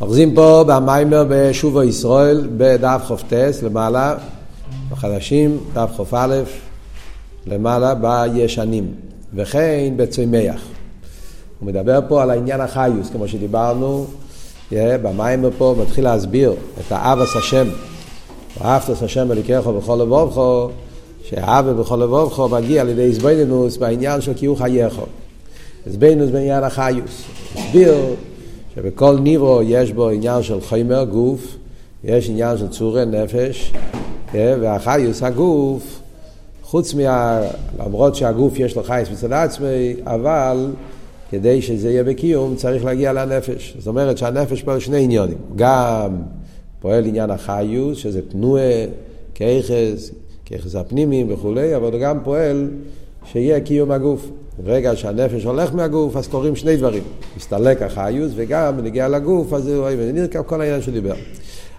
אוחזים פה במיימר בשובו ישראל בדף חופטס למעלה, בחדשים, דף ח"א למעלה בישנים, וכן בצמח. הוא מדבר פה על העניין החיוס, כמו שדיברנו, במיימר פה מתחיל להסביר את האבס השם, ואהבת השם אליקךו בכל לבובכו, שהאבא בכל לבובכו מגיע לידי איזבנינוס בעניין של קיום חייךו. איזבנינוס בעניין החיוס. הסביר שבכל ניבו יש בו עניין של חומר, גוף, יש עניין של צורי, נפש, כן? והחיוס הגוף, חוץ מה... למרות שהגוף יש לו חייס מצד עצמי, אבל כדי שזה יהיה בקיום צריך להגיע לנפש. זאת אומרת שהנפש פועל שני עניונים, גם פועל עניין החיוס, שזה תנועה, כיחס, כיחס הפנימיים וכולי, אבל גם פועל שיהיה קיום הגוף. ברגע שהנפש הולך מהגוף, אז קורים שני דברים. מסתלק החיוס, וגם בנגיעה לגוף, אז הוא נרקב כל העניין שהוא דיבר.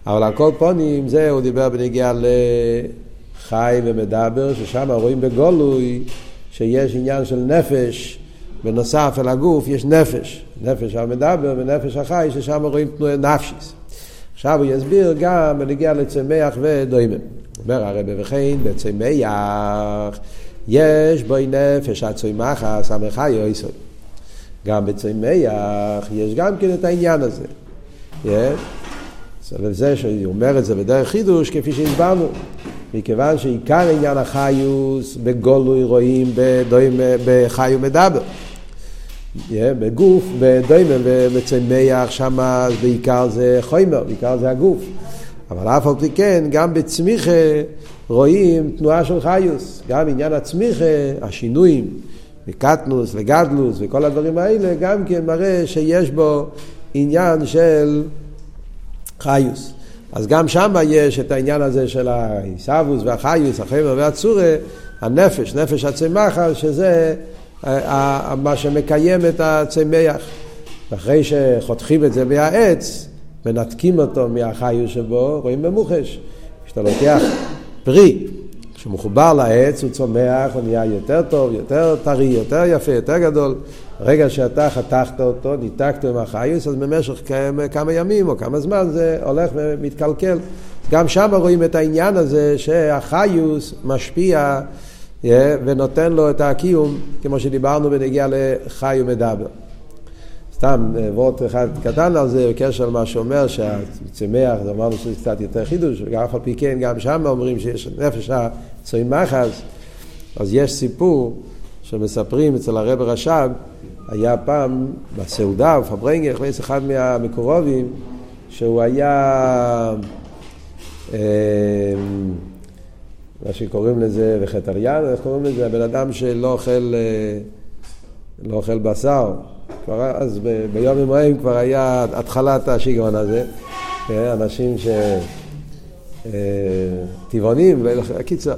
אבל על כל פונים, זה הוא דיבר בנגיעה לחי ומדבר, ששם רואים בגולוי שיש עניין של נפש, בנוסף אל הגוף יש נפש. נפש המדבר ונפש החי, ששם רואים תנועה נפשיס. עכשיו הוא יסביר גם בנגיעה לצמח ודוימם. אומר הרב וכן בצמח יש בו נפש הצומחה סמכה יויסוי. גם בצמח יש גם כן את העניין הזה. זה שהוא אומר את זה בדרך חידוש כפי שהסברנו. מכיוון שעיקר עניין החיוס בגולוי רואים בחיו מדבר. בגוף, בדוימן ובצמח, שם בעיקר זה חומר, בעיקר זה הגוף. אבל אף על פי כן, גם בצמיחה רואים תנועה של חיוס. גם עניין הצמיחה, השינויים, מקטנוס וגדלוס וכל הדברים האלה, גם כן מראה שיש בו עניין של חיוס. אז גם שם יש את העניין הזה של העיסאוווס והחיוס, החבר והצורה, הנפש, נפש הצמחה, שזה מה שמקיים את הצמח. אחרי שחותכים את זה מהעץ, מנתקים אותו מהחיוס שבו, רואים במוחש. כשאתה לוקח פרי שמחובר לעץ, הוא צומח, הוא נהיה יותר טוב, יותר טרי, יותר יפה, יותר גדול. ברגע שאתה חתכת אותו, ניתקת עם החיוס, אז במשך כמה, כמה ימים או כמה זמן זה הולך ומתקלקל. גם שם רואים את העניין הזה שהחיוס משפיע yeah, ונותן לו את הקיום, כמו שדיברנו בנגיע לחי ומדבר. סתם וורט אחד קטן על זה, בקשר למה שאומר שהצמח, אמרנו שזה קצת יותר חידוש, וגם אף על פי כן, גם שם אומרים שיש נפש הצמח, אז יש סיפור שמספרים אצל הרב רש"ב, היה פעם בסעודה, בפברנגר, הכניס אחד מהמקורובים, שהוא היה, אה, מה שקוראים לזה, וחטריאן, איך קוראים לזה? הבן אדם שלא אוכל, אה, לא אוכל בשר. כבר אז ב, ביום יומיים כבר היה התחלת השיגעון הזה. כן, אנשים ש... אה, טבעונים, קיצר.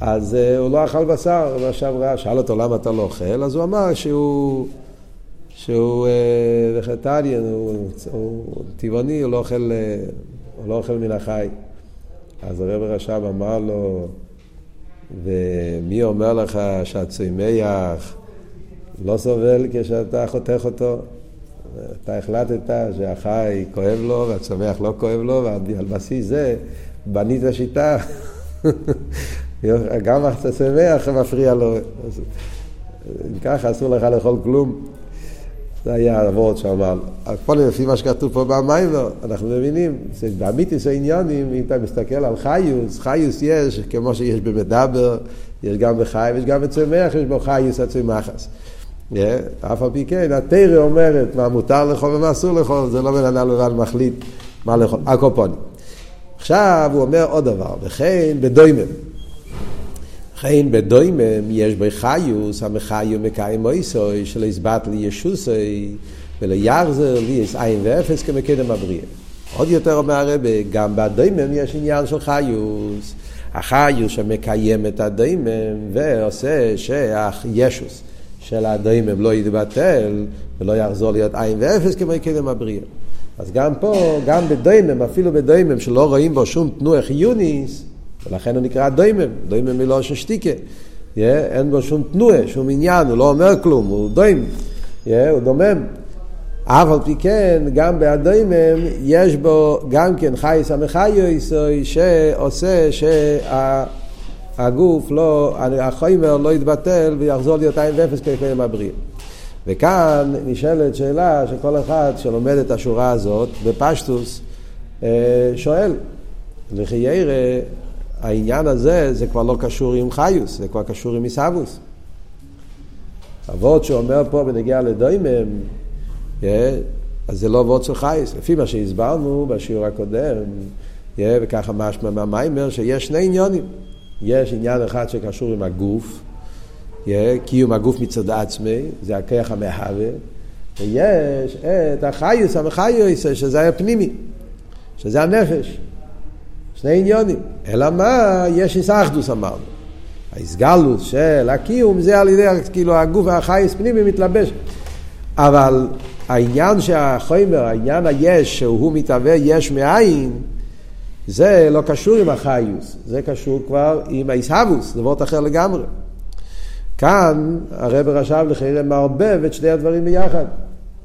אז uh, הוא לא אכל בשר, ועכשיו ראה, שאל אותו למה אתה לא אוכל, אז הוא אמר שהוא, שהוא וחטליאן, הוא, הוא טבעוני, הוא לא אוכל, הוא לא אוכל מן החי. אז הרב רש"ב אמר לו, ומי אומר לך לא סובל כשאתה חותך אותו? אתה החלטת שהחי כואב לו והצומח לא כואב לו, ועל בסיס זה בנית שיטה. גם הצומח מפריע לו. ככה אסור לך לאכול כלום. זה היה הוורד שאמר. הכל לפי מה שכתוב פה במיימר, אנחנו מבינים, באמיתיס העניונים, אם אתה מסתכל על חיוס, חיוס יש, כמו שיש במדבר, יש גם בחי ויש גם בצומח, יש בו חיוס הצומחס. אף על פי כן, התרא אומרת מה מותר לאכול ומה אסור לאכול, זה לא בן אדם לבד מחליט מה לאכול, הקופונים. עכשיו הוא אומר עוד דבר, וכן בדוימם. וכן בדוימם יש בו חיוס, המחיו מקיים מויסוי, שלא יסבט לי ישוסוי, ולא יחזר לי יש עין ואפס כמקדם הבריאה. עוד יותר אומר הרבה, גם בדוימם יש עניין של חיוס. החיוס שמקיים את הדוימם ועושה שהישוס. של הדוימם לא יתבטל ולא יחזור להיות עין ואפס כמו קדם הבריאה. אז גם פה, גם בדוימם, אפילו בדוימם שלא רואים בו שום תנועה חיוניס, ולכן הוא נקרא דוימם, דוימם מלושן שתיקה. Yeah, אין בו שום תנועה, שום עניין, הוא לא אומר כלום, הוא דוים, yeah, הוא דומם. אף על פי כן, גם באדוימם יש בו גם כן חייס המחיוסוי שעושה שהגוף לא, החומר לא יתבטל ויחזור להיות עין ואפס כקודם הבריא. וכאן נשאלת שאלה שכל אחד שלומד את השורה הזאת בפשטוס אה, שואל, לכי ירא העניין הזה זה כבר לא קשור עם חיוס, זה כבר קשור עם עיסאוווס. אבות שאומר פה בנגיעה לדוימם, אז זה לא אבות של חייס. לפי מה שהסברנו בשיעור הקודם, וככה משמע מהמיימר, שיש שני עניונים. יש עניין אחד שקשור עם הגוף, קיום הגוף מצד עצמי, זה הכיח המהווה, ויש את החיוס, המחיוס, שזה הפנימי, שזה הנפש. שני עניונים. אלא מה? יש איסאחדוס אמרנו. ההסגלות של הקיום זה על ידי כאילו הגוף החייס פנימי מתלבש. אבל העניין שהחומר, העניין היש, שהוא מתהווה יש מאין, זה לא קשור עם החיוס, זה קשור כבר עם האיסהבוס, זה וורט אחר לגמרי. כאן הרב רשב לחייר מערבב את שני הדברים ביחד.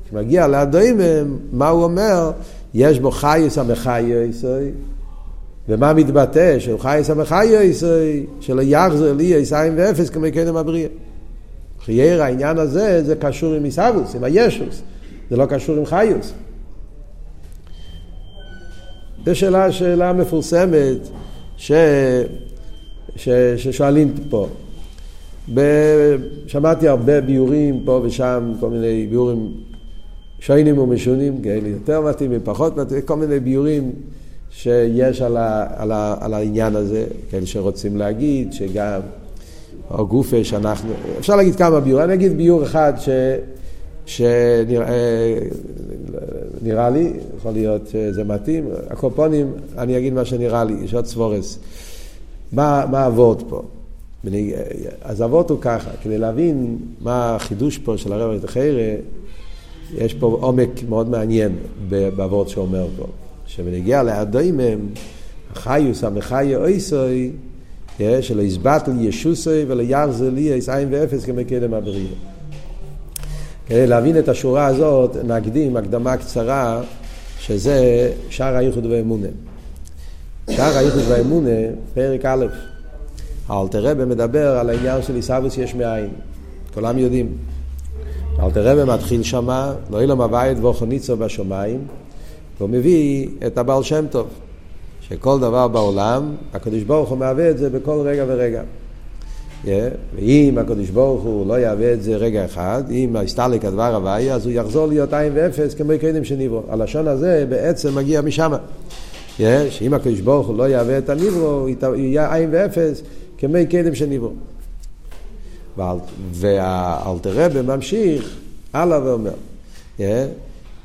כשמגיע לאדוימם, מה הוא אומר? יש בו חיוס המחיוס, ומה מתבטא? של חייס המחיוס, של יחזר לי עשיים ואפס כמו קדם הבריאה. חייר העניין הזה, זה קשור עם עיסאוווס, עם הישוס, זה לא קשור עם חיוס. זו שאלה, שאלה מפורסמת ש... ש... ששואלים פה. ב... שמעתי הרבה ביורים פה ושם, כל מיני ביורים שונים ומשונים, כאלה יותר מתאימים, פחות מתאימים, כל מיני ביורים שיש על, ה, על, ה, על העניין הזה, כאלה שרוצים להגיד שגם, או גופה שאנחנו, אפשר להגיד כמה ביור, אני אגיד ביור אחד ש, שנראה לי, יכול להיות שזה מתאים, הקופונים, אני אגיד מה שנראה לי, יש עוד סבורס. מה, מה הוורד פה? אז הוורד הוא ככה, כדי להבין מה החידוש פה של הרב החיירה, יש פה עומק מאוד מעניין בוורד שאומר פה. שבנגיע לאדוימם, החיוס המחיה אויסוי, שלא יסבטל ישוסוי ולא איס עין ואפס כמקדם הבריאה. כדי להבין את השורה הזאת, נקדים הקדמה קצרה, שזה שער הייחוד ואמונה. שער הייחוד ואמונה, פרק א', האלתר רבי מדבר על העניין של עיסאוויס יש מאין. כולם יודעים. האלתר רבי מתחיל שמה, לא אילום הבית ואוכניצו בשמיים, והוא מביא את הבעל שם טוב, שכל דבר בעולם, הקדוש ברוך הוא מהווה את זה בכל רגע ורגע. ואם הקדוש ברוך הוא לא יהווה את זה רגע אחד, אם הסתלק הדבר הוואי, אז הוא יחזור להיות עין ואפס כמו קדם שנברו. הלשון הזה בעצם מגיע משם. שאם הקדוש ברוך הוא לא יהווה את הנברו, הוא יהיה עין ואפס כמו קדם שנברו. והאלתר ממשיך הלאה ואומר,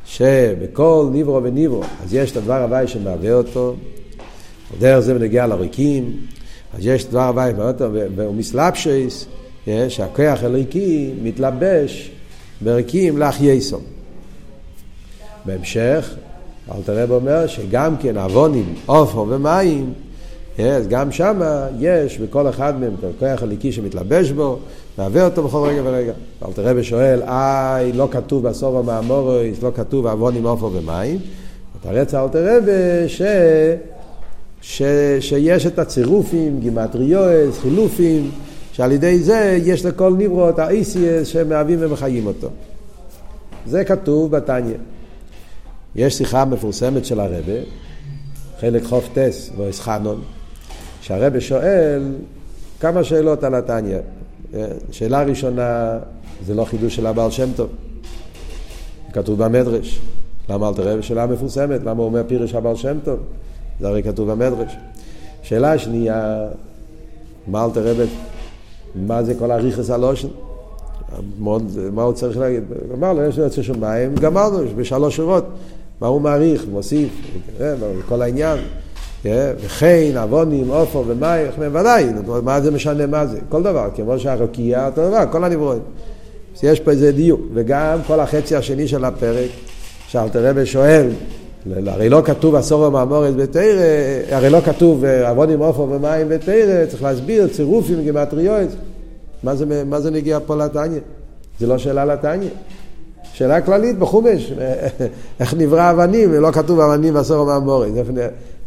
שבכל ניברו וניברו, אז יש את הדבר הוואי שמהווה אותו, דרך זה בנגיע לריקים, אז יש את הדבר הוואי שמהווה אותו, והוא מסלבשייס, שהכוח הליקי מתלבש בריקים לאחייסום. בהמשך, אלתר רב אומר שגם כן אבונים, עופר ומים, אז גם שם יש בכל אחד מהם כוח הליקי שמתלבש בו, מהווה אותו בכל רגע ורגע. אלתר רבי שואל, איי, לא כתוב בסוף המאמורויס, לא כתוב עוונים עופר ומים. מתרץ אלתר רבי ש... ש... שיש את הצירופים, גימטריואס, חילופים, שעל ידי זה יש לכל נברו את האיסיאס שמהווים ומחיים אותו. זה כתוב בתניא. יש שיחה מפורסמת של הרבה, חלק חוף טס ואסחנון, שהרבה שואל כמה שאלות על התניא. שאלה ראשונה, זה לא חידוש של הבעל שם טוב. כתוב במדרש. למה אל תראה? שאלה מפורסמת, למה הוא אומר פירש הבעל שם טוב? זה הרי כתוב במדרש. שאלה שנייה, מה אל תראה? מה זה כל הריכס הלושן? מה הוא צריך להגיד? אמר לו, יש לו יוצא שמיים, גמרנו, בשלוש שורות. מה הוא מעריך, מוסיף, כל העניין. וכן, עוונים, עופר ומים, ודאי, מה זה משנה מה זה? כל דבר, כמו שהרוקייה, אותו דבר, כל הנברואים. יש פה איזה דיוק. וגם כל החצי השני של הפרק, שאלתר רבי שואל, הרי לא כתוב עשור המאמורת בתרא, הרי לא כתוב עוונים, עופר ומים בתרא, צריך להסביר צירופים, גימטריואס. מה זה, מה זה נגיע פה לתניא? זה לא שאלה לתניא. שאלה כללית בחומש, איך נברא אבנים, לא כתוב אבנים בסור מהמורי.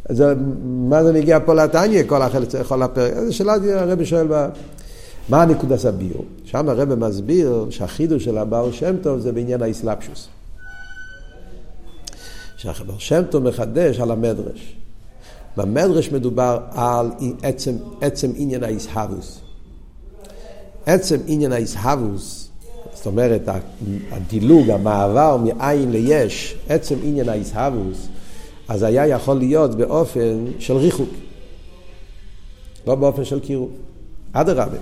זה, מה זה נגיע פה לתניא, כל, כל הפרק? זו שאלה הרבי שואל, בה, מה הנקודת הביור? שם הרבי מסביר שהחידוש של הבעל שם טוב זה בעניין האסלאפשוס. שהבעל שם טוב מחדש על המדרש. במדרש מדובר על עצם, עצם עניין האיסהבוס. עצם עניין האיסהבוס, זאת אומרת, הדילוג, המעבר מעין ליש, עצם עניין האיסהבוס, אז היה יכול להיות באופן של ריחוק, לא באופן של קירוב. אדרבה.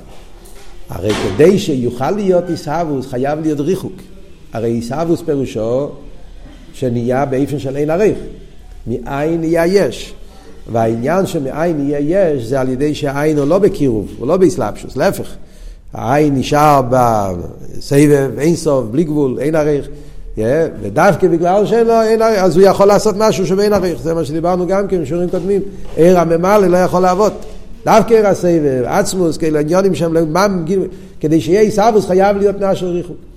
הרי כדי שיוכל להיות איסהבוס חייב להיות ריחוק. הרי איסהבוס פירושו שנהיה באיפן של אין עריך. מאין נהיה יש. והעניין שמאין יהיה יש זה על ידי שהעין הוא לא בקירוב, הוא לא באסלאפשוס, להפך. העין נשאר בסבב, אין סוף, בלי גבול, אין עריך. Yeah, ודווקא בגלל שאין לו, אין עריך, אז הוא יכול לעשות משהו שאין עריך. זה מה שדיברנו גם כן בשיעורים קודמים. עיר הממלא לא יכול לעבוד. דווקא עיר הסבב, עצמוס, כאלה עניונים לא כדי שיהיה עיסאוווס חייב להיות של ריחוק.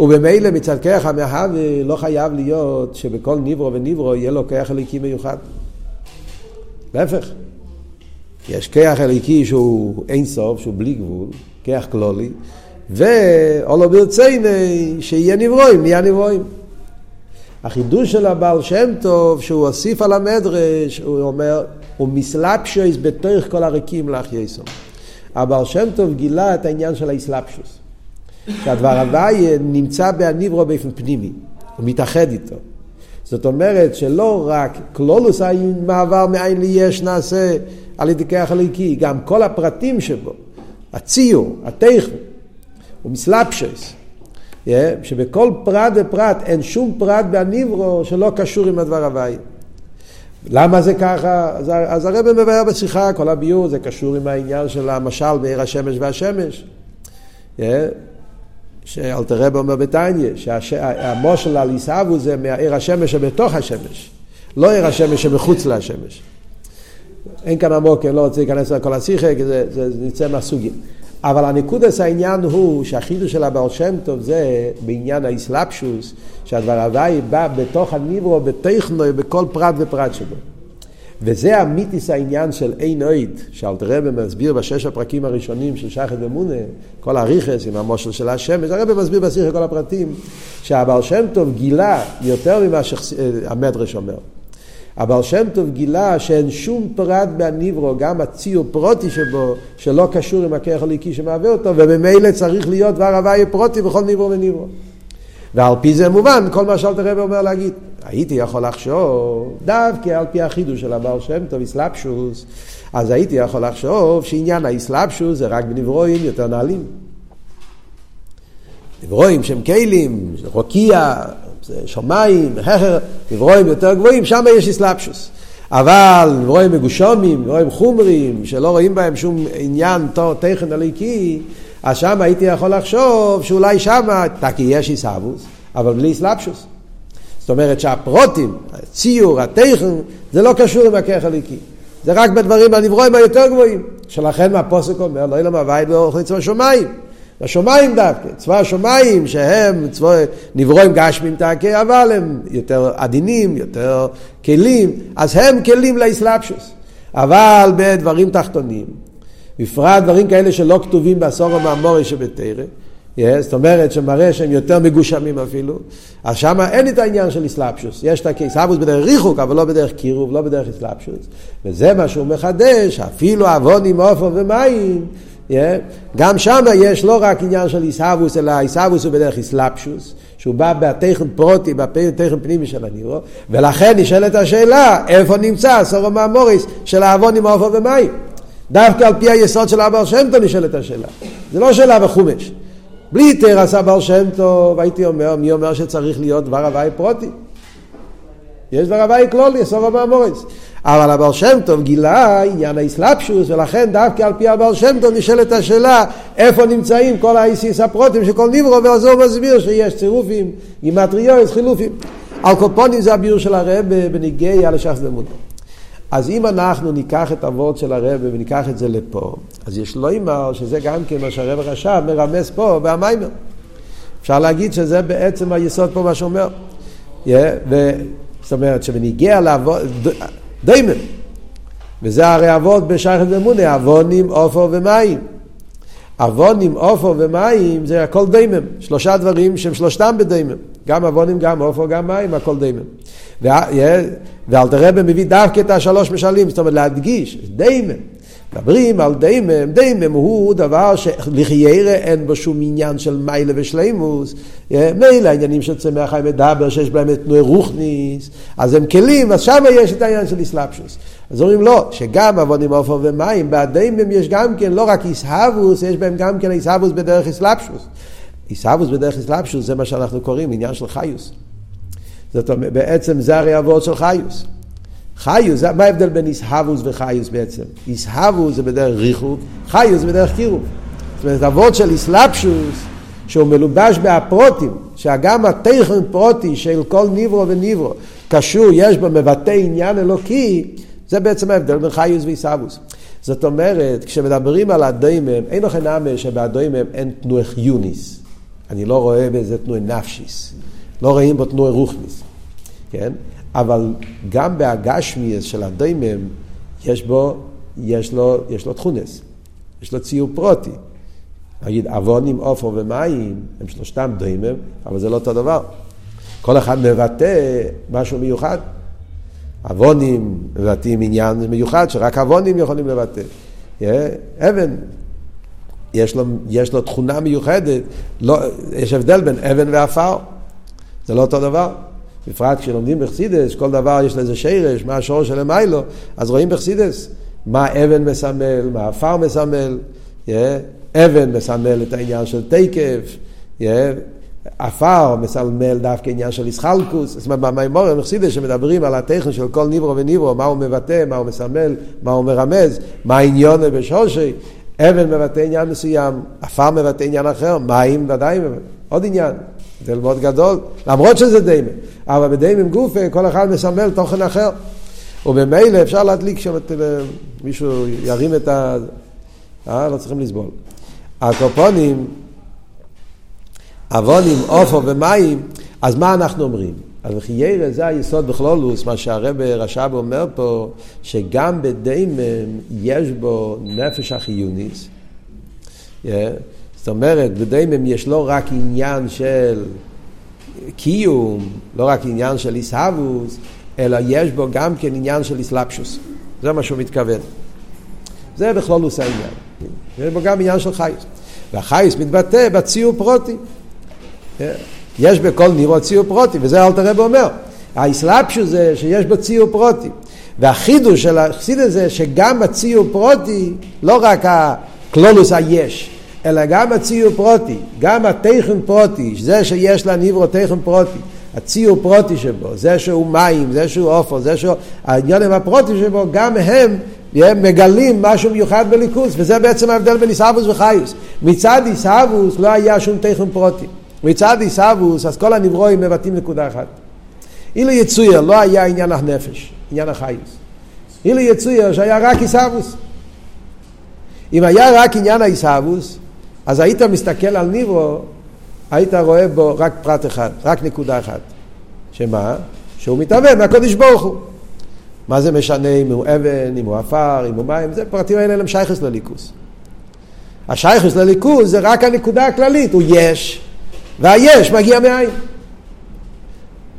ובמילא מצד כרך המהווה לא חייב להיות שבכל ניברו וניברו יהיה לו כרך אליקי מיוחד. להפך. יש כיח אליקי שהוא אין סוף, שהוא בלי גבול, כיח כלולי, ואולו ברצייני שיהיה נברואים, נהיה נברואים. החידוש של הבעל שם טוב, שהוא הוסיף על המדרש, הוא אומר, הוא מסלפשויס בתוך כל הריקים לך יסום. הבעל שם טוב גילה את העניין של האסלפשוס. שהדבר הוואי נמצא בהניברו באופן פנימי, הוא מתאחד איתו. זאת אומרת שלא רק כלולוס מעבר מאין ליש נעשה על ידי כוח הליקי, גם כל הפרטים שבו, הציור, הטכן, הוא מסלפשס, yeah, שבכל פרט ופרט אין שום פרט בהניברו שלא קשור עם הדבר הוואי. למה זה ככה? אז, אז הרב מבאר בשיחה, כל הביור זה קשור עם העניין של המשל בעיר השמש והשמש. Yeah. שאלתר רב אומר בתניא, שהמושל על עיסאוו זה מהעיר השמש שבתוך השמש, לא עיר השמש שמחוץ לשמש. אין כאן עמוק, אני לא רוצה להיכנס לכל השיחה, כי זה, זה, זה נצא מהסוגים. אבל הנקודס העניין הוא שהחידוש של הבעל שם טוב זה בעניין האסלאפשוס, שהדבר הוואי בא בתוך הניברו, בטכנו, בכל פרט ופרט שבו. וזה המיתיס העניין של אין אויד, שאלתרבה מסביר בשש הפרקים הראשונים של שחד ומונה, כל הריכס עם המושל של השמש, הרב מסביר בשיחה כל הפרטים, שהבעל שם טוב גילה יותר ממה שהמדרש אומר. הבעל שם טוב גילה שאין שום פרט בהניברו, גם הציור פרוטי שבו, שלא קשור עם הכרך הליקי שמהווה אותו, וממילא צריך להיות דבר הוואי פרוטי בכל ניברו וניברו. ועל פי זה מובן כל מה שאלתר רבי אומר להגיד. הייתי יכול לחשוב, דווקא על פי החידוש של הבעל שם טוב, איסלאפשוס, אז הייתי יכול לחשוב שעניין האיסלאפשוס זה רק בנברואים יותר נעלים. נברואים שהם כלים, רוקיע, שמיים, נברואים יותר גבוהים, שם יש איסלאפשוס. אבל נברואים מגושומים, נברואים חומרים, שלא רואים בהם שום עניין תכן הליקי, אז שם הייתי יכול לחשוב שאולי שם, תקי יש איסאבוס, אבל בלי איסלאפשוס. זאת אומרת שהפרוטים, הציור, הטכן, זה לא קשור עם הכרך הליקי. זה רק בדברים הנברואים היותר גבוהים. שלכן הפוסק אומר, לא ילמה ואי באורחי צבא שמיים. השמיים דווקא, צבא השמיים שהם צבא נברואים גשמים תעקי, אבל הם יותר עדינים, יותר כלים, אז הם כלים לאסלאפשוס. אבל בדברים תחתונים, בפרט דברים כאלה שלא כתובים בעשור המאמורי שבתרא, yes, זאת אומרת שמראה שהם יותר מגושמים אפילו, אז שם אין את העניין של אסלאפשוס. יש את האסלאפשוס בדרך ריחוק, אבל לא בדרך קירוב, לא בדרך אסלאפשוס. וזה מה שהוא מחדש, אפילו עוונים עופר ומים, yeah, גם שם יש לא רק עניין של איסהבוס, אלא איסהבוס הוא בדרך אסלאפשוס, שהוא בא בתכן פרוטי, בתכן פנימי של הנירו, ולכן נשאלת השאלה, איפה נמצא סורו מהמוריס של העוונים עופר ומים? דווקא על פי היסוד של הבעל שם טוב נשאלת השאלה. זה לא שאלה בחומש. בלי היתר עשה בעל שם טוב, הייתי אומר, מי אומר שצריך להיות דבר הוואי פרוטי? יש דבר הוואי כלולי, סוף הבא מורס. אבל הבעל שם טוב גילה עניין האסלאפשוס, ולכן דווקא על פי הבעל שם טוב נשאלת השאלה איפה נמצאים כל האיסיס הפרוטים של כל ניברו, ואז הוא מסביר שיש צירופים, גימטריוס, חילופים. על קופונים זה הביור של הרב בניגי על השחס דמות. אז אם אנחנו ניקח את הוורד של הרב וניקח את זה לפה, אז יש לו אימר שזה גם כן מה שהרב רשב מרמז פה במיימר. אפשר להגיד שזה בעצם היסוד פה מה שאומר. Yeah, ו... זאת אומרת שבניגיע לעבוד, דיימן, וזה הרי אבות בשייכת ואמונה, אבונים, עופר ומים. אבונים, עופר ומים זה הכל דיימם, שלושה דברים שהם שלושתם בדיימם, גם אבונים, גם עופר, גם מים, הכל דיימם. ואלתר רבי מביא דווקא את השלוש משלים, זאת אומרת להדגיש, דיימם. מדברים על דיימם, דיימם הוא דבר שלחיירה אין בו שום עניין של מיילה ושלימוס. מילא העניינים של צמח חיים מדבר שיש בהם את תנועי רוחניס, אז הם כלים, אז שם יש את העניין של איסלאפשוס. אז אומרים לא, שגם עבודים עופר ומים, בדיימם יש גם כן לא רק איסהבוס, יש בהם גם כן איסהבוס בדרך איסלאפשוס. איסהבוס בדרך איסלאפשוס זה מה שאנחנו קוראים עניין של חיוס. זאת אומרת, בעצם זה הרי אבות של חיוס. חיוס, מה ההבדל בין איסהבוס וחיוס בעצם? איסהבוס זה בדרך ריחוב, חיוס זה בדרך קירוב. זאת אומרת, אבות של איסלאפשוס, שהוא מלובש בהפרוטים, שגם התכן פרוטי של כל ניברו וניברו קשור, יש בו מבטא עניין אלוקי, זה בעצם ההבדל בין חיוס ואיסהבוס. זאת אומרת, כשמדברים על הדוימם, אין לכם נאמה שבדוימם אין תנועי חיוניס. אני לא רואה בזה תנועי נפשיס. לא רואים בו תנועי רוחניס. כן? אבל גם בהגשמיאס של הדיימם, יש בו, יש לו, יש לו תכונס, יש לו ציור פרוטי. נגיד אבונים, עופר ומים, הם שלושתם דיימם, אבל זה לא אותו דבר. כל אחד מבטא משהו מיוחד. אבונים מבטאים עניין מיוחד, שרק אבונים יכולים לבטא. אבן, יש לו, יש לו תכונה מיוחדת, לא, יש הבדל בין אבן ועפר, זה לא אותו דבר. בפרט כשלומדים בחסידס, כל דבר יש לזה שרש, מה השורש של המיילו, אז רואים בחסידס. מה אבן מסמל, מה עפר מסמל, yeah, אבן מסמל את העניין של תקף, עפר מסמל דווקא עניין של איסחלקוס, זאת אומרת במימורים בחסידס שמדברים על הטכן של כל ניברו וניברו, מה הוא מבטא, מה הוא מסמל, מה הוא מרמז, מה העניון בשורשי, אבן מבטא עניין מסוים, עפר מבטא עניין אחר, מים ודאי, עוד עניין. זה מאוד גדול, למרות שזה דיימן. אבל בדיימן גופה כל אחד מסמל תוכן אחר. וממילא אפשר להדליק שם, את, מישהו ירים את ה... אה, לא צריכים לסבול. הקופונים, אבונים, עופו ומים, אז מה אנחנו אומרים? אז וחיירה זה היסוד בכלולוס, מה שהרב רש"ב אומר פה, שגם בדיימן יש בו נפש החיוניס. Yeah. זאת אומרת, בדיימם יש לא רק עניין של קיום, לא רק עניין של איסהבוס, אלא יש בו גם כן עניין של איסלפשוס. זה מה שהוא מתכוון. זה בכלול עושה עניין. יש בו גם עניין של חייס. והחייס מתבטא בציור פרוטי. יש בכל נירו ציור פרוטי, וזה אל תראה ואומר. האסלאפשוס זה שיש בו ציור פרוטי. והחידוש של החסיד זה שגם הציור פרוטי, לא רק הכלולוס היש, אלא גם הציור פרוטי, גם התכן פרוטי, זה שיש לניברו תכן פרוטי, הציור פרוטי שבו, זה שהוא מים, זה שהוא עופר, זה שהוא... העניינים הפרוטי שבו, גם הם הם מגלים משהו מיוחד בליכוס, וזה בעצם ההבדל בין עיסאוווס וחיוס. מצד עיסאוווס לא היה שום תכן פרוטי. מצד עיסאוווס, אז כל הנברואים מבטאים נקודה אחת. אילו יצויר לא היה עניין הנפש, עניין החיוס. אילו יצויר שהיה רק עיסאוווס. אם היה רק עניין העיסאוווס, אז היית מסתכל על ניברו, היית רואה בו רק פרט אחד, רק נקודה אחת. שמה? שהוא מתהווה מהקודש ברוך הוא. מה זה משנה אם הוא אבן, אם הוא עפר, אם הוא מים, זה פרטים האלה הם שייכס לליכוס. השייכס לליכוס זה רק הנקודה הכללית, הוא יש, והיש מגיע מאין.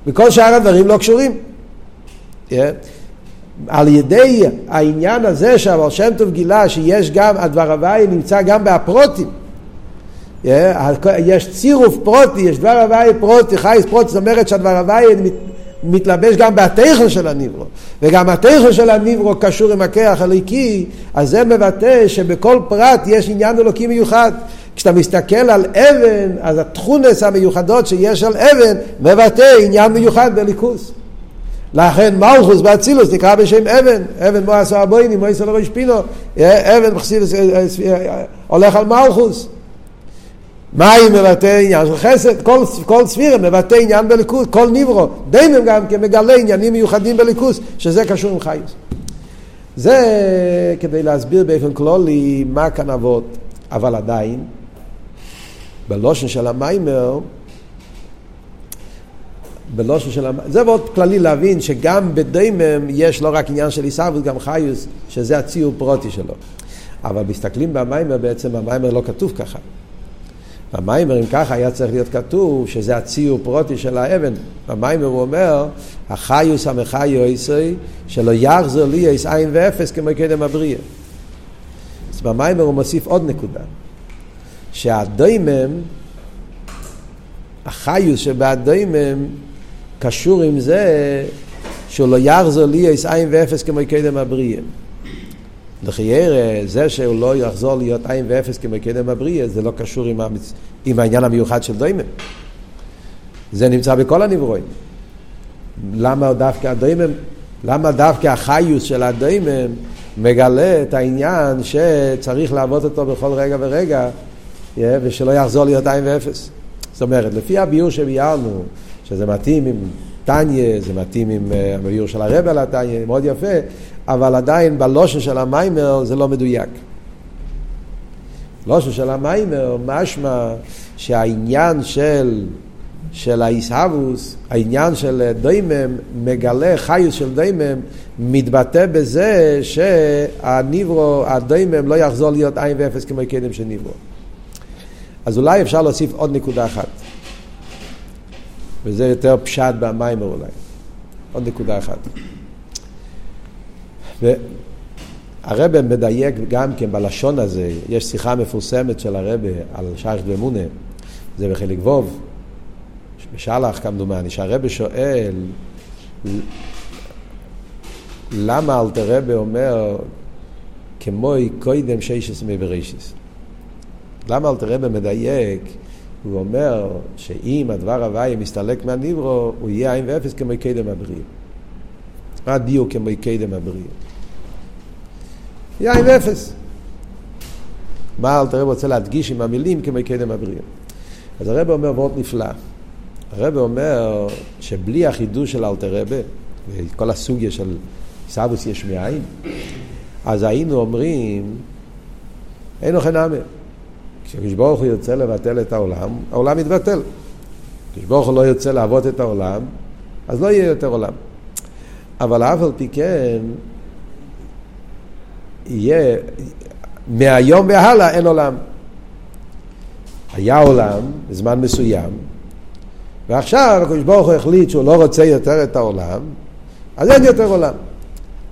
וכל שאר הדברים לא קשורים. Yeah. על ידי העניין הזה שהבר שם טוב גילה שיש גם, הדבר הוואי נמצא גם בהפרוטים. יש צירוף פרוטי, יש דבר הוואי פרוטי, חייס פרוטי, זאת אומרת שהדבר הוואי מתלבש גם בתכן של הניברו, וגם התכן של הניברו קשור עם הכיח הליקי, אז זה מבטא שבכל פרט יש עניין אלוקי מיוחד. כשאתה מסתכל על אבן, אז התכונס המיוחדות שיש על אבן מבטא עניין מיוחד בליכוס. לכן מלכוס באצילוס נקרא בשם אבן, אבן מו עשו הבוינים, מו עשו לראש פינו, אבן מחסידס הולך על מלכוס. מים מבטא עניין של חסד, כל, כל ספירה מבטא עניין בליכוס, כל ניברו, דיימם גם כן מגלה עניינים מיוחדים בליכוס, שזה קשור עם חייס. זה כדי להסביר באופן כלולי מה כאן אבות, אבל עדיין, בלושן של המיימר, בלושן של המיימר, זה מאוד כללי להבין שגם בדיימם יש לא רק עניין של עיסאוות, גם חיוס, שזה הציור פרוטי שלו. אבל מסתכלים במיימר, בעצם המיימר לא כתוב ככה. במיימר, אם ככה, היה צריך להיות כתוב שזה הציור פרוטי של האבן. במיימר הוא אומר, החיוס המחיו יסוי, שלא יחזור לי יש עין ואפס כמו קדם הבריאה. אז במיימר הוא מוסיף עוד נקודה, שהדוימם, החיוס שבהדוימם, קשור עם זה שלא יחזור לי יש עין ואפס כמו קדם הבריאה. לחיירה, זה שהוא לא יחזור להיות עין ואפס כמו קדם הבריאה, זה לא קשור עם, המצ... עם העניין המיוחד של דוימם. זה נמצא בכל הנברואים. למה דווקא הדוימם, למה דווקא החיוס של הדוימם מגלה את העניין שצריך לעבוד אותו בכל רגע ורגע, ושלא יחזור להיות עין ואפס. זאת אומרת, לפי הביור שביארנו, שזה מתאים עם טניה, זה מתאים עם אה, הביור של הרב על הטניה, מאוד יפה, אבל עדיין בלושן של המיימר זה לא מדויק. לושן של המיימר משמע שהעניין של, של האיסהבוס, העניין של דוימם, מגלה חיוס של דוימם, מתבטא בזה שהניברו, הדוימם לא יחזור להיות עין ואפס כמו קדם של ניברו. אז אולי אפשר להוסיף עוד נקודה אחת. וזה יותר פשט במיימר אולי. עוד נקודה אחת. והרבא מדייק גם כן בלשון הזה, יש שיחה מפורסמת של הרבא על שייך דמונה, זה בחלק ווב, בשלח כמדומני, שהרבא שואל למה אלתר רבא אומר כמוי קוידם שיישס מי ברישיס. למה אלתר רבא מדייק הוא אומר שאם הדבר הוואי מסתלק מהניברו, הוא יהיה עין ואפס כמו קדם הבריאה. מה הדיוק כמו קדם הבריאה? עין ואפס. מה אלתר רב רוצה להדגיש עם המילים כמו קדם הבריאה? אז הרב אומר וורט נפלא. הרב אומר שבלי החידוש של אלתר רב, וכל הסוגיה של סבוס יש מאין, אז היינו אומרים, אין אוכל נאמר. כשקדוש ברוך הוא ירצה לבטל את העולם, העולם יתבטל. כשקדוש ברוך הוא לא ירצה לעבוד את העולם, אז לא יהיה יותר עולם. אבל אף על פי כן, יהיה, מהיום והלאה אין עולם. היה עולם בזמן מסוים, ועכשיו הקדוש ברוך הוא החליט שהוא לא רוצה יותר את העולם, אז אין יותר עולם.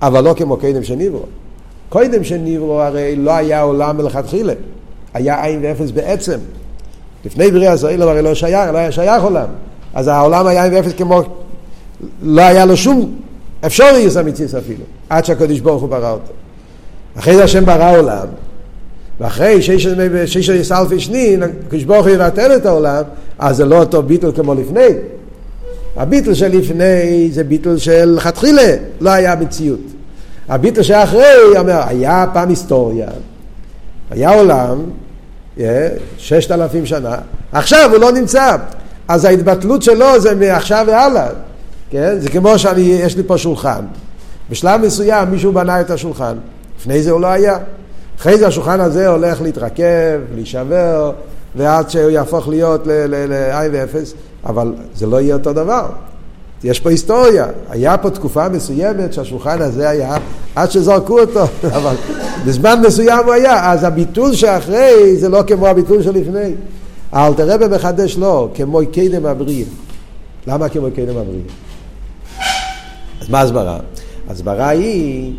אבל לא כמו קודם שניברו. קודם שניברו הרי לא היה עולם מלכתחילה. היה עין ואפס בעצם. לפני בריאה ישראל הרי לא שייך, לא היה שייך עולם. אז העולם היה עין ואפס כמו, לא היה לו שום אפשרויות אמיתיס אפילו, עד שהקדוש ברוך הוא ברא אותו. אחרי זה השם ברא עולם, ואחרי עשרה אלפי שנין, הקדוש ברוך הוא יבטל את העולם, אז זה לא אותו ביטול כמו לפני. הביטול של לפני זה ביטול של חתחילה, לא היה מציאות. הביטול שאחרי, אומר, היה פעם היסטוריה, היה עולם, ששת אלפים שנה, עכשיו הוא לא נמצא. אז ההתבטלות שלו זה מעכשיו והלאה. כן? זה כמו שאני, יש לי פה שולחן. בשלב מסוים מישהו בנה את השולחן. לפני זה הוא לא היה. אחרי זה השולחן הזה הולך להתרכב, להישבר, ועד שהוא יהפוך להיות ל-I ואפס, אבל זה לא יהיה אותו דבר. יש פה היסטוריה. היה פה תקופה מסוימת שהשולחן הזה היה עד שזרקו אותו, אבל בזמן מסוים הוא היה. אז הביטול שאחרי זה לא כמו הביטול שלפני. האלתר רבי מחדש לא, כמו קדם הבריאה. למה כמו קדם הבריאה? אז מה הסברה? הסברה היא,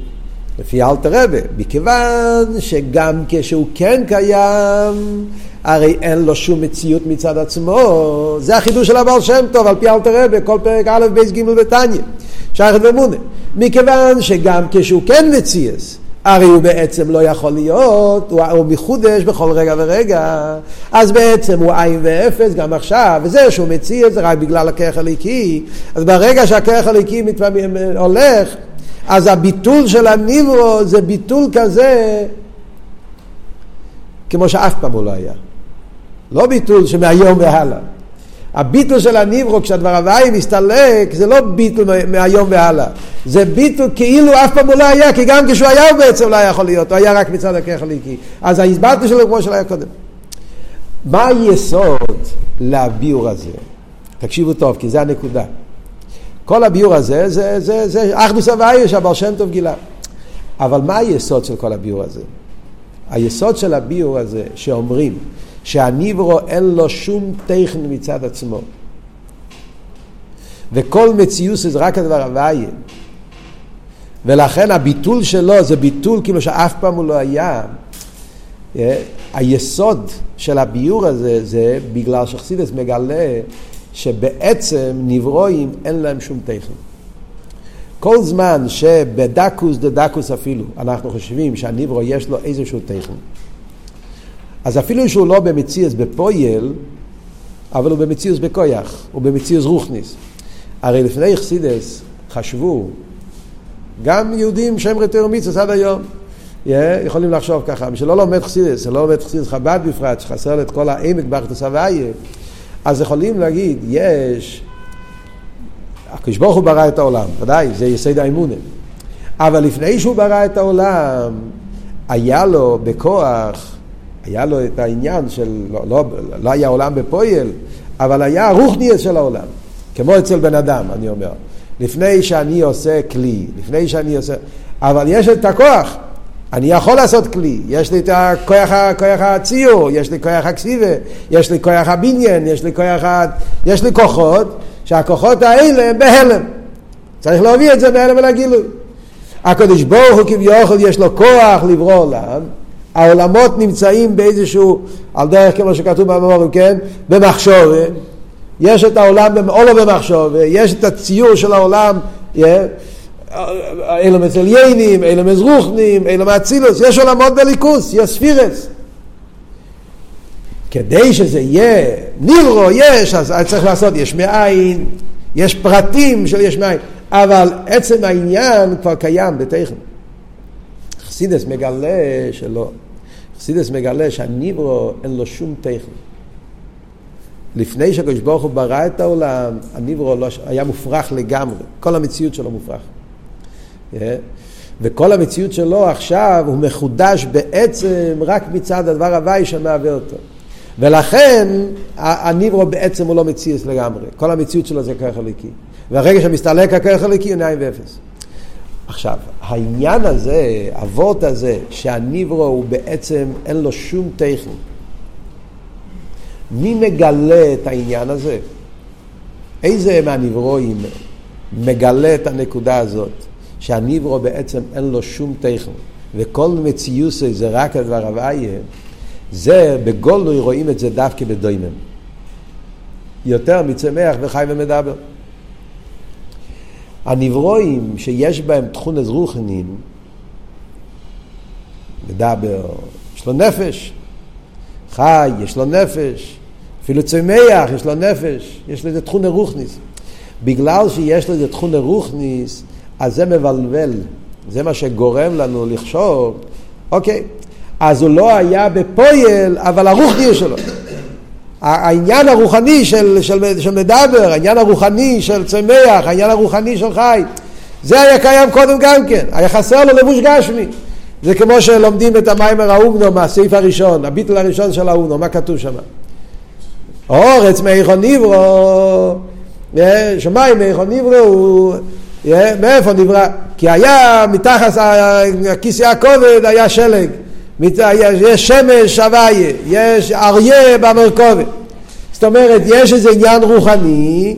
לפי אלתר רבי, מכיוון שגם כשהוא כן קיים, הרי אין לו שום מציאות מצד עצמו. זה החידוש של הבעל שם טוב, על פי אלתר רבי, כל פרק א', בייס ג' ותניא, שייכת ומונה. מכיוון שגם כשהוא כן מציאס, הרי הוא בעצם לא יכול להיות, הוא, הוא מחודש בכל רגע ורגע, אז בעצם הוא עין ואפס גם עכשיו, וזה שהוא מציא את זה רק בגלל הכרך הליקי, אז ברגע שהכרך הליקי מתפעמים, הולך, אז הביטול של הניברו זה ביטול כזה כמו שאף פעם הוא לא היה. לא ביטול שמהיום והלאה. הביטול של הניברו כשהדבר הוואי מסתלק זה לא ביטול מהיום והלאה זה ביטול כאילו אף פעם הוא לא היה כי גם כשהוא היה הוא בעצם לא היה יכול להיות הוא היה רק מצד הכרך הליקי אז ההסברתי שלו כמו שלא היה קודם מה היסוד לביור הזה? תקשיבו טוב, כי זה הנקודה. כל הביור הזה זה, זה, זה אחדוס הוויה שהבר שם טוב גילה. אבל מה היסוד של כל הביור הזה? היסוד של הביור הזה שאומרים שהניברו אין לו שום טכן מצד עצמו. וכל מציוס זה רק הדבר הוויה. ולכן הביטול שלו זה ביטול כאילו שאף פעם הוא לא היה. אה, היסוד של הביור הזה זה בגלל שחסידס מגלה שבעצם נברואים אין להם שום טכן. כל זמן שבדקוס דה דקוס אפילו אנחנו חושבים שהניברו יש לו איזשהו טכן, אז אפילו שהוא לא במציאס בפויל, אבל הוא במציאס בכויח, הוא במציאס רוחניס. הרי לפני חסידס חשבו, גם יהודים שהם רטר מיצוס עד היום, יכולים לחשוב ככה, מי שלא לומד חסידס, שלא לומד חסידס חב"ד בפרט, שחסר לו את כל העמק באחדוס הוויה, אז יכולים להגיד, יש, הקדוש ברוך הוא ברא את העולם, ודאי, זה יסד האמונה. אבל לפני שהוא ברא את העולם, היה לו בכוח, היה לו את העניין של, לא, לא, לא היה עולם בפועל, אבל היה רוחניאס של העולם. כמו אצל בן אדם, אני אומר. לפני שאני עושה כלי, לפני שאני עושה... אבל יש את הכוח. אני יכול לעשות כלי, יש לי את הכוח, הכוח הציור, יש לי כוח הכסיבה, יש לי כוח הבניין, יש לי כוח ה... יש לי כוחות, שהכוחות האלה הם בהלם. צריך להביא את זה בהלם אל הגילוי. הקדוש ברוך הוא כביכול יש לו כוח לברוא עולם, העולמות נמצאים באיזשהו, על דרך כמו שכתוב במורים, כן? במחשורת. יש את העולם אולו במחשוב, יש את הציור של העולם, אילם אצל יינים, אילם אזרוחנים, אילם אצילוס, יש עולמות בליכוס, יש ספירס. כדי שזה יהיה נברו, יש, אז צריך לעשות יש מאין, יש פרטים של יש מאין, אבל עצם העניין כבר קיים בתכן. חסידס מגלה שלא. חסידס מגלה שהניברו אין לו שום תכן. לפני שהקדוש ברוך הוא ברא את העולם, הניברו לא, היה מופרך לגמרי, כל המציאות שלו מופרך. Yeah. וכל המציאות שלו עכשיו הוא מחודש בעצם רק מצד הדבר הוואי שמהווה אותו. ולכן הניברו בעצם הוא לא מציאס לגמרי, כל המציאות שלו זה כרך הליקי. והרגע שמסתלק הכרך הליקי הוא נעים ואפס. עכשיו, העניין הזה, אבות הזה, שהניברו הוא בעצם אין לו שום טכני. מי מגלה את העניין הזה? איזה מהנברואים מגלה את הנקודה הזאת, שהנברו בעצם אין לו שום תכן, וכל מציוסי זה רק הדבר הוויה, זה בגולוי רואים את זה דווקא בדוימם. יותר מצמח וחי ומדבר. הנברואים שיש בהם תכונס רוחנין, מדבר, יש לו נפש, חי, יש לו נפש, אפילו צמח, יש לו נפש, יש לזה תכון רוחניס. בגלל שיש לזה תכון רוחניס, אז זה מבלבל. זה מה שגורם לנו לחשוב, אוקיי, אז הוא לא היה בפויל, אבל הרוחני שלו. העניין הרוחני של, של, של מדבר, העניין הרוחני של צמח, העניין הרוחני של חי, זה היה קיים קודם גם כן, היה חסר לו לבוש גשמי. זה כמו שלומדים את המיימר האומנו מהסעיף הראשון, הביטל הראשון של האומנו, מה כתוב שם? אורץ מאיכו נברו, שמיים מאיכו נברו הוא, מאיפה נברא? כי היה מתחת הכיסא הכובד היה שלג, יש שמש הוויה, יש אריה במרכובת. זאת אומרת, יש איזה עניין רוחני,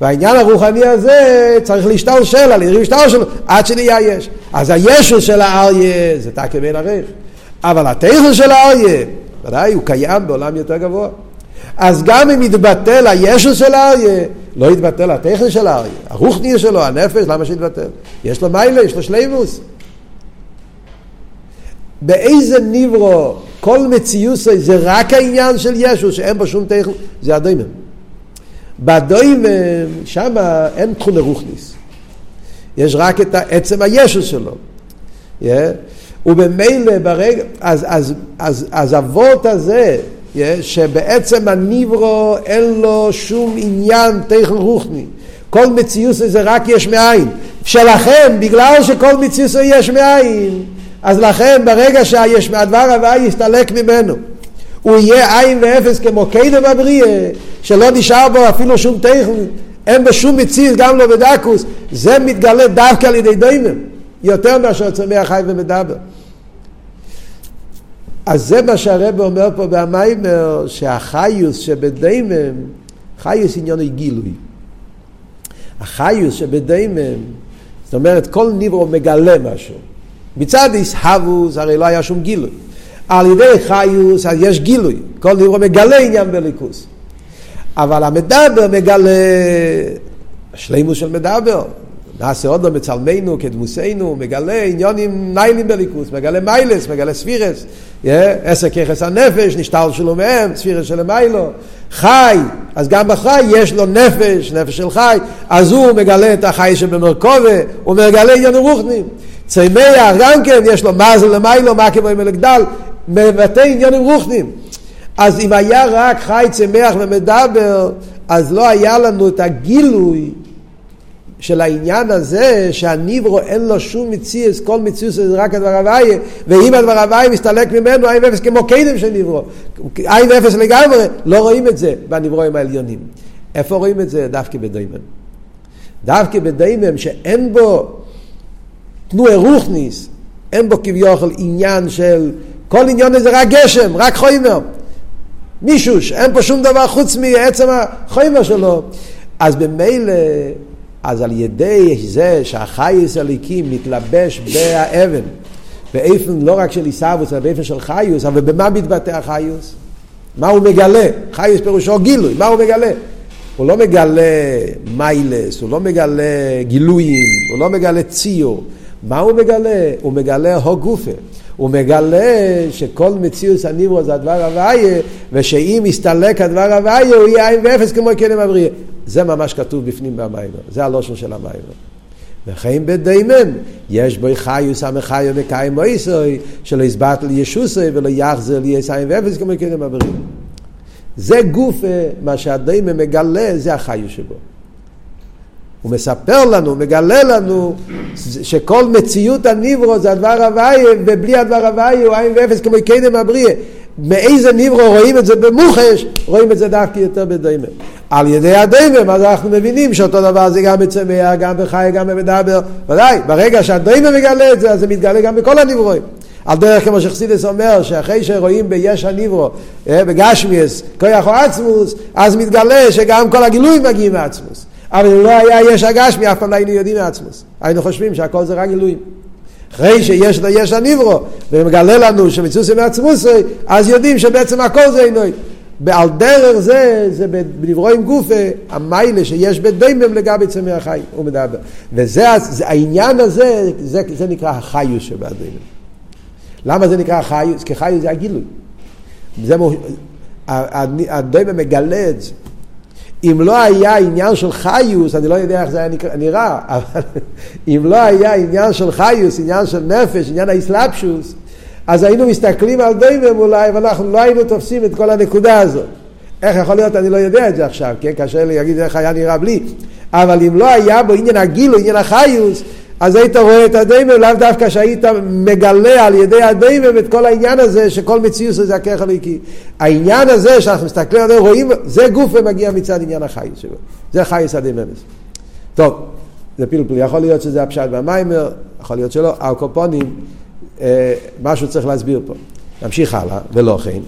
והעניין הרוחני הזה צריך להשתלשל על ידי להשתלשל עד שנהיה יש. אז הישו של האריה זה תקי בין הריך. אבל התכן של האריה, ודאי, הוא קיים בעולם יותר גבוה. אז גם אם יתבטל הישו של האריה, לא יתבטל הטכן של האריה. הרוחניה שלו, הנפש, למה שיתבטל? יש לו מיילה, יש לו שלימוס. באיזה ניברו כל מציוסי זה רק העניין של ישו, שאין בו שום טכן, זה הדוימם. בדוימם, שם אין תכון רוחניס. יש רק את עצם הישו שלו. Yeah. ובמילא ברגע, אז, אז, אז, אז אבות הזה, שבעצם הניברו אין לו שום עניין טכן רוחני. כל מציאות זה רק יש מאין. שלכם, בגלל שכל מציאות יש מאין, אז לכן ברגע שהדבר הבא יסתלק ממנו, הוא יהיה עין ואפס כמו קדם בבריאה, שלא נשאר בו אפילו שום טכני, אין בו שום מציאות, גם לא בדקוס, זה מתגלה דווקא על ידי דיימם, יותר מאשר צומח חי ומדבר. אז זה מה שהרב אומר פה במיימר, שהחיוס שבדיימם, חיוס עניין היא גילוי. החיוס שבדיימם, זאת אומרת כל ניברו מגלה משהו. מצד איסהבוס הרי לא היה שום גילוי. על ידי חיוס אז יש גילוי, כל ניברו מגלה עניין בליכוס. אבל המדבר מגלה השלימוס של מדבר, נעשה עוד לא מצלמנו כדמוסנו, מגלה עניונים ניילים בליכוס, מגלה מיילס, מגלה ספירס, עשר ככס הנפש, נשתל שלו מהם, ספירס של מיילו, חי, אז גם בחי יש לו נפש, נפש של חי, אז הוא מגלה את החי שבמרכובה, הוא מגלה עניינים רוחנים. צמח גם כן, יש לו מזל למיילו, מה כמו עם אלגדל, מבטא עניינים רוחנים. אז אם היה רק חי, צמח ומדבר, אז לא היה לנו את הגילוי של העניין הזה שהניברו אין לו שום מציאס, כל מציאס זה רק הדבר הוויה, ואם הדבר הוויה מסתלק ממנו עין ואפס כמו קדם של ניברו, עין ואפס לגמרי, לא רואים את זה בניברואים העליונים. איפה רואים את זה? דווקא בדיימם. דווקא בדיימם שאין בו תנועי רוחניס, אין בו כביכול עניין של, כל עניין הזה רק גשם, רק חוימר. מישוש, אין פה שום דבר חוץ מעצם החוימר שלו. אז במילא אז על ידי זה שהחייס הליקים מתלבש באבן, באופן לא רק של עיסאוווס, אלא באופן של חיוס, אבל במה מתבטא החיוס? מה הוא מגלה? חיוס פירושו גילוי, מה הוא מגלה? הוא לא מגלה מיילס, הוא לא מגלה גילויים, הוא לא מגלה ציור. מה הוא מגלה? הוא מגלה הו גופה. הוא מגלה שכל מציאוס הניברו זה הדבר הוויה, ושאם יסתלק הדבר הוויה הוא יהיה עין ואפס כמו קדם הבריא. זה ממש כתוב בפנים במיימר, זה הלושן של המיימר. וכן בדיימם, יש בו חיוס המחיו מקיים מויסוי, שלא יסבט לי ישוסוי ולא יחזר לי עין ואפס כמו קדם הבריא. זה גוף, מה שהדיימם מגלה, זה החיוס שבו. הוא מספר לנו, הוא מגלה לנו שכל מציאות הניברו זה הדבר הוויה, ובלי הדבר הוויה הוא עין ואפס כמו קדם הבריא. מאיזה ניברו רואים את זה במוחש, רואים את זה דווקא יותר בדיימם. על ידי הדיימם, אז אנחנו מבינים שאותו דבר זה גם בצמח, גם בחי, גם במדבר. ודאי, ברגע שהדיימם מגלה את זה, אז זה מתגלה גם בכל הניברואים. על דרך כמו שחסידס אומר, שאחרי שרואים ביש הניברו, אה, בגשמיאס, כוח או עצמוס, אז מתגלה שגם כל הגילויים מגיעים מעצמוס. אבל אם לא היה יש הגשמי, אף פעם לא היינו יודעים מעצמוס. היינו חושבים שהכל זה רק גילויים. אחרי שיש לו יש הניברו, ומגלה לנו שמצוס מעצמוס, אז יודעים שבעצם הכל זה עינוי. ועל דרך זה, זה בנברואים גופה, המיילה שיש בדיימם לגבי צמח החי, הוא מדבר. וזה זה, העניין הזה, זה, זה נקרא החיוס שבדיימם. למה זה נקרא החיוס? כי חיוס זה הגילוי. זה, הדיימם מגלה את זה. אם לא היה עניין של חיוס, אני לא יודע איך זה היה נראה, אבל אם לא היה עניין של חיוס, עניין של נפש, עניין האסלאפשוס, אז היינו מסתכלים על דיימם אולי, ואנחנו לא היינו תופסים את כל הנקודה הזאת. איך יכול להיות, אני לא יודע את זה עכשיו, כן? קשה לי להגיד איך היה נראה בלי. אבל אם לא היה בו עניין הגילו, עניין החיוס, אז היית רואה את הדיימם, לאו דווקא שהיית מגלה על ידי הדיימם את כל העניין הזה, שכל מציאות זה הכרך הליקי. העניין הזה שאנחנו מסתכלים עליו, רואים, זה גוף ומגיע מצד עניין החיוס שלו. זה חייס הדייממס. טוב, זה פלפל, יכול להיות שזה הפשט והמיימר, יכול להיות שלא, הקופונים, אה, משהו צריך להסביר פה. נמשיך הלאה, ולא כן.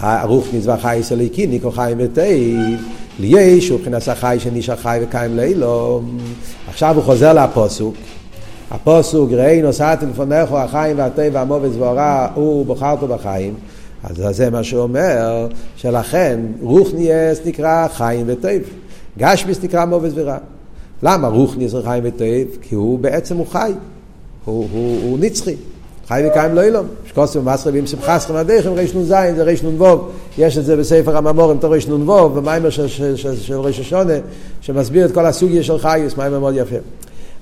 הרוך מצווה חייס הליקי, ניקו חיים ליש הוא מבחינת החי שנשאר חי וקיים לאילו. עכשיו הוא חוזר לפוסוק. הפוסוק ראי נוסעתי לפניך החיים והטבע והמובץ והורע הוא בוחרתו בחיים. אז זה מה שהוא אומר, שלכן רוחניאס נקרא חיים וטבע. גשמיס נקרא מובץ ורע. למה רוחניאס חיים וטבע? כי הוא בעצם הוא חי, הוא, הוא, הוא נצחי. חי וקיים לא אילום. שקוסם ומסחר ואם שמחסכם הדרך עם ריש נ"ז זה ריש נ"ו. יש את זה בספר הממורים תור ריש נ"ו במיימר של, של, של, של ריש השונה שמסביר את כל הסוגיה של חיוס, מיימר מאוד יפה.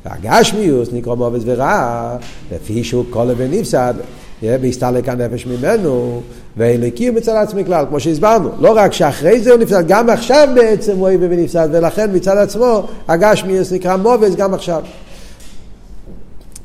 והגשמיוס נקרא מובץ ורע, לפי שהוא כל לבן נפסד, בהסתלק הנפש ממנו, ואלוקים מצד עצמי כלל, כמו שהסברנו. לא רק שאחרי זה הוא נפסד, גם עכשיו בעצם הוא אוהב ונפסד, ולכן מצד עצמו הגשמיוס נקרא מובץ גם עכשיו.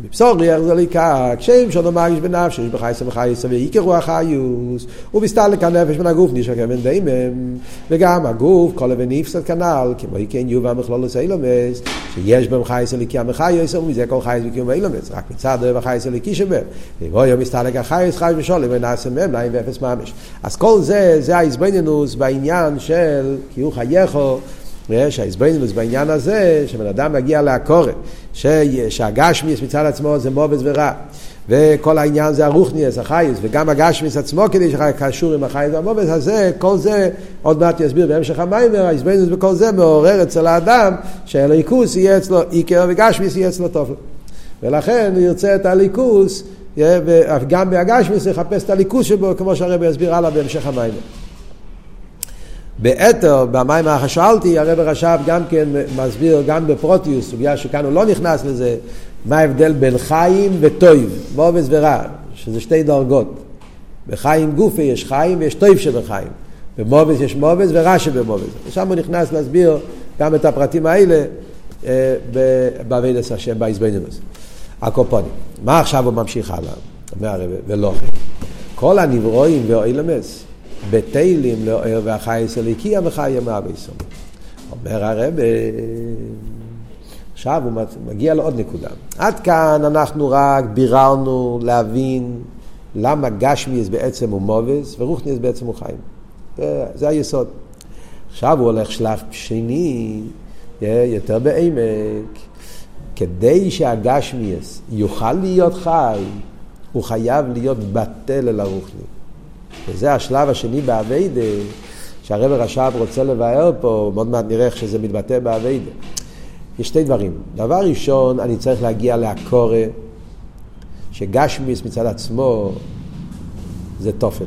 מבשור איך זה ליקה, כשם שאנו מרגיש בנפש, יש בחייס ובחייס ועיקר רוח חיוס, ובסתלק הנפש מן הגוף נשקר מן דיימם, וגם הגוף, כל אבן נפסד כנ"ל, כמו כן יובה מכלולוס אילומס, שיש בהם חייס אליקי המחייס, ומזה כל חייס וקיום אילומס, רק מצד אוהב החייס אליקי שבהם, ובו יום מסתלק החייס חייס ושולם, ונעשה מהם להם ואפס ממש. אז כל זה, זה ההזבנינוס בעניין של קיום חייכו, שהאיזבנינוס בעניין הזה, שבן אדם מגיע לעקורת, שהגשמיס מצד עצמו זה מובס ורע. וכל העניין זה הרוחניאס, החייס, וגם הגשמיס עצמו כדי שקשור עם החייס והמובס הזה, כל זה, עוד מעט יסביר בהמשך המיימר, האיזבנינוס בכל זה מעורר אצל האדם שהליכוס יהיה אצלו איקר וגשמיס יהיה אצלו טוב. ולכן הוא ירצה את הליכוס, גם בהגשמיס יחפש את הליכוס שבו, כמו שהרבי יסביר הלאה בהמשך המיימר. באתר, במים שאלתי, הרב רש"ב גם כן מסביר, גם בפרוטיוס, סוגיה שכאן הוא לא נכנס לזה, מה ההבדל בין חיים וטויב, מובס ורע, שזה שתי דרגות. בחיים גופי יש חיים ויש טויב שבחיים. במובס יש מובס ורע שבמובס. ושם הוא נכנס להסביר גם את הפרטים האלה אה, בעבידת השם, באיזבנינוס. הקופונים. מה עכשיו הוא ממשיך הלאה? אומר הרב, ולא כן. כל הנברואים ואוילמס, בתהילים לאוהר והחייס הליקיה וחיה מאביסום. אומר הרב, עכשיו הוא מגיע לעוד נקודה. עד כאן אנחנו רק ביררנו להבין למה גשמיאס בעצם הוא מובס ורוחניאס בעצם הוא חיים. זה, היסוד. עכשיו הוא הולך שלב שני, יותר בעמק. כדי שהגשמיאס יוכל להיות חי, הוא חייב להיות בטל אל הרוחני. וזה השלב השני באביידה, שהרבר רש"ב רוצה לבאר פה, מאוד מעט נראה איך שזה מתבטא באביידה. יש שתי דברים. דבר ראשון, אני צריך להגיע לעקורה, שגשמיס מצד עצמו זה תופן.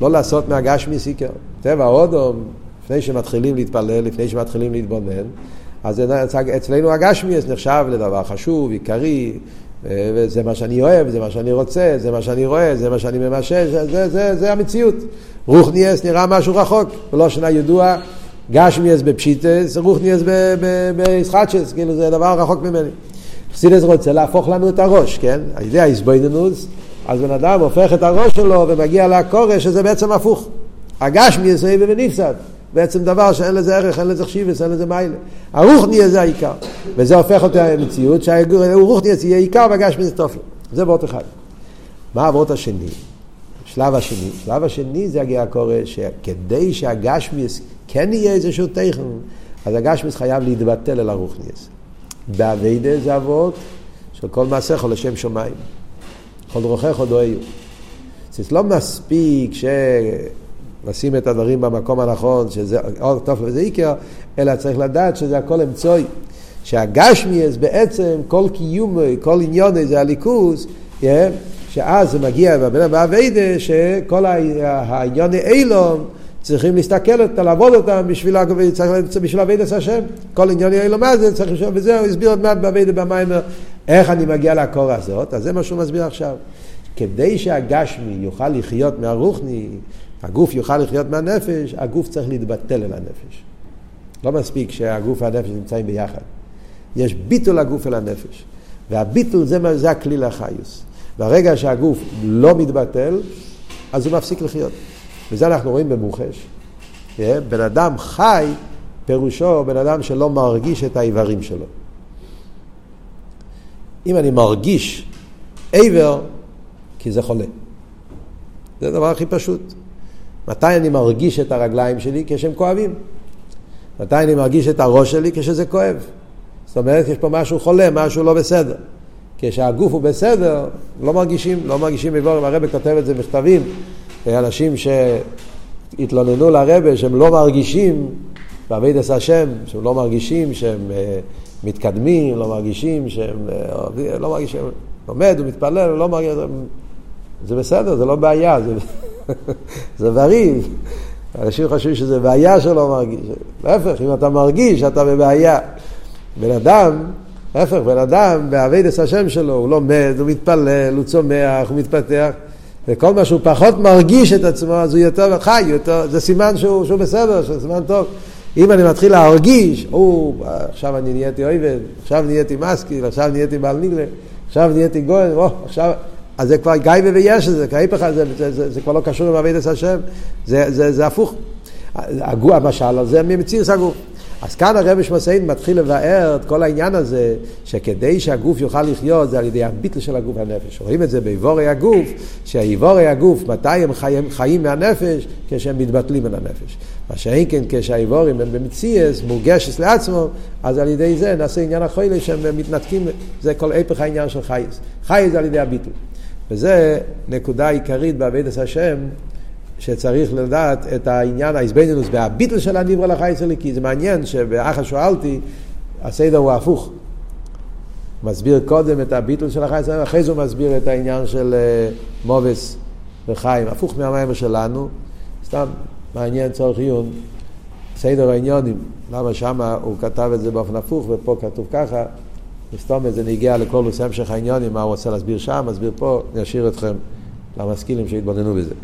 לא לעשות מהגשמיס עיקר. טבע אודום, לפני שמתחילים להתפלל, לפני שמתחילים להתבונן, אז אצלנו הגשמיס נחשב לדבר חשוב, עיקרי, וזה מה שאני אוהב, זה מה שאני רוצה, זה מה שאני רואה, זה מה שאני ממשש, זה, זה, זה, המציאות. רוחניאס נראה משהו רחוק, ולא שנה ידוע, גשמיאס בפשיטס, רוחניאס בישחטשס, כאילו זה דבר רחוק ממני. חסידס רוצה להפוך לנו את הראש, כן? על ידי האיזבויננוס, אז בן אדם הופך את הראש שלו ומגיע לקורש, שזה בעצם הפוך. הגשמיאס הוא ונפסד. בעצם דבר שאין לזה ערך, אין לזה חשיבס, אין לזה מיילה. הרוחניה זה העיקר. וזה הופך אותי למציאות שהרוחניה יהיה עיקר והגשמי זה תופל. זה וורט אחד. מה הוורט השני? שלב השני. שלב השני זה הגיע הקורא שכדי שהגשמיס כן יהיה איזשהו תכן, אז הגשמיס חייב להתבטל אל הרוחניאס. באביידה זה אבות של כל מעשיך לשם שמיים. כל רוחך עוד אוהיו. זה לא מספיק ש... לשים את הדברים במקום הנכון, שזה אור טוב וזה עיקר, אלא צריך לדעת שזה הכל אמצעי. שהגשמיאס בעצם, כל קיום, כל עניון זה הליכוז, yeah, שאז זה מגיע בבן אדם באביידה, שכל העניון אילום צריכים להסתכל אותם, לעבוד אותם בשביל, בשביל אביידס השם. כל עניון אילום מה זה, צריך לשאול, וזה הוא הסביר עוד מעט באביידה במיימר, איך אני מגיע לקור הזאת, אז זה מה שהוא מסביר עכשיו. כדי שהגשמי יוכל לחיות מהרוחני, הגוף יוכל לחיות מהנפש, הגוף צריך להתבטל אל הנפש. לא מספיק שהגוף והנפש נמצאים ביחד. יש ביטול הגוף אל הנפש. והביטול זה, זה הכלי לחיוס. ברגע שהגוף לא מתבטל, אז הוא מפסיק לחיות. וזה אנחנו רואים במוחש. בן אדם חי, פירושו בן אדם שלא מרגיש את האיברים שלו. אם אני מרגיש איבר, כי זה חולה. זה הדבר הכי פשוט. מתי אני מרגיש את הרגליים שלי? כשהם כואבים. מתי אני מרגיש את הראש שלי? כשזה כואב. זאת אומרת, יש פה משהו חולה, משהו לא בסדר. כשהגוף הוא בסדר, לא מרגישים, לא מרגישים מבורים. הרבי כותב את זה מכתבים, אנשים שהתלוננו לרבי שהם לא מרגישים, בעבידת השם, שהם לא מרגישים שהם uh, מתקדמים, לא מרגישים שהם, uh, לא מרגישים, לומד ומתפלל, לא מרגיש, זה בסדר, זה לא בעיה, זה... זה בריא. אנשים חושבים שזה בעיה שלא מרגיש. להפך, אם אתה מרגיש, אתה בבעיה. בן אדם, להפך, בן אדם, באביידס השם שלו, הוא לומד, הוא מתפלל, הוא צומח, הוא מתפתח, וכל מה שהוא פחות מרגיש את עצמו, אז הוא יותר חי, יותר, זה סימן שהוא, שהוא בסדר, זה סימן טוב. אם אני מתחיל להרגיש, או, עכשיו אני נהייתי אויבד, עכשיו נהייתי מסקיל, עכשיו נהייתי בעל ניגלה, עכשיו נהייתי גויין, או, עכשיו... אז זה כבר גייבה ויש את זה, כהיפך, זה, זה, זה, זה כבר לא קשור עם אבידס השם, זה, זה, זה הפוך. הגוף, המשל הזה ממציאוס הגוף. אז כאן הרב שמסיין מתחיל לבאר את כל העניין הזה, שכדי שהגוף יוכל לחיות זה על ידי הביטל של הגוף והנפש. רואים את זה באיבורי הגוף, שהאיבורי הגוף, מתי הם חיים, חיים מהנפש? כשהם מתבטלים מן הנפש. מה שאין כן כשהאיבורים הם במציאס, מורגשת לעצמו, אז על ידי זה נעשה עניין החוילה שהם מתנתקים, זה כל הפך העניין של חייס. חייס זה על ידי הביטל. וזה נקודה עיקרית בעבודת השם, שצריך לדעת את העניין, האיזבנינוס והביטל של הניברא לחייס אליקי. זה מעניין שבאחר שואלתי, הסדר הוא הפוך. מסביר קודם את הביטל של החייס, אחרי זה הוא מסביר את העניין של אה, מובס וחיים, הפוך מהמים שלנו, סתם מעניין צורך עיון, סדר העניונים, למה שמה הוא כתב את זה באופן הפוך ופה כתוב ככה, וסתום זה נגיע לכל נושא המשך העניונים, מה הוא רוצה להסביר שם, מסביר פה, אני אשאיר אתכם למשכילים שיתבוננו בזה.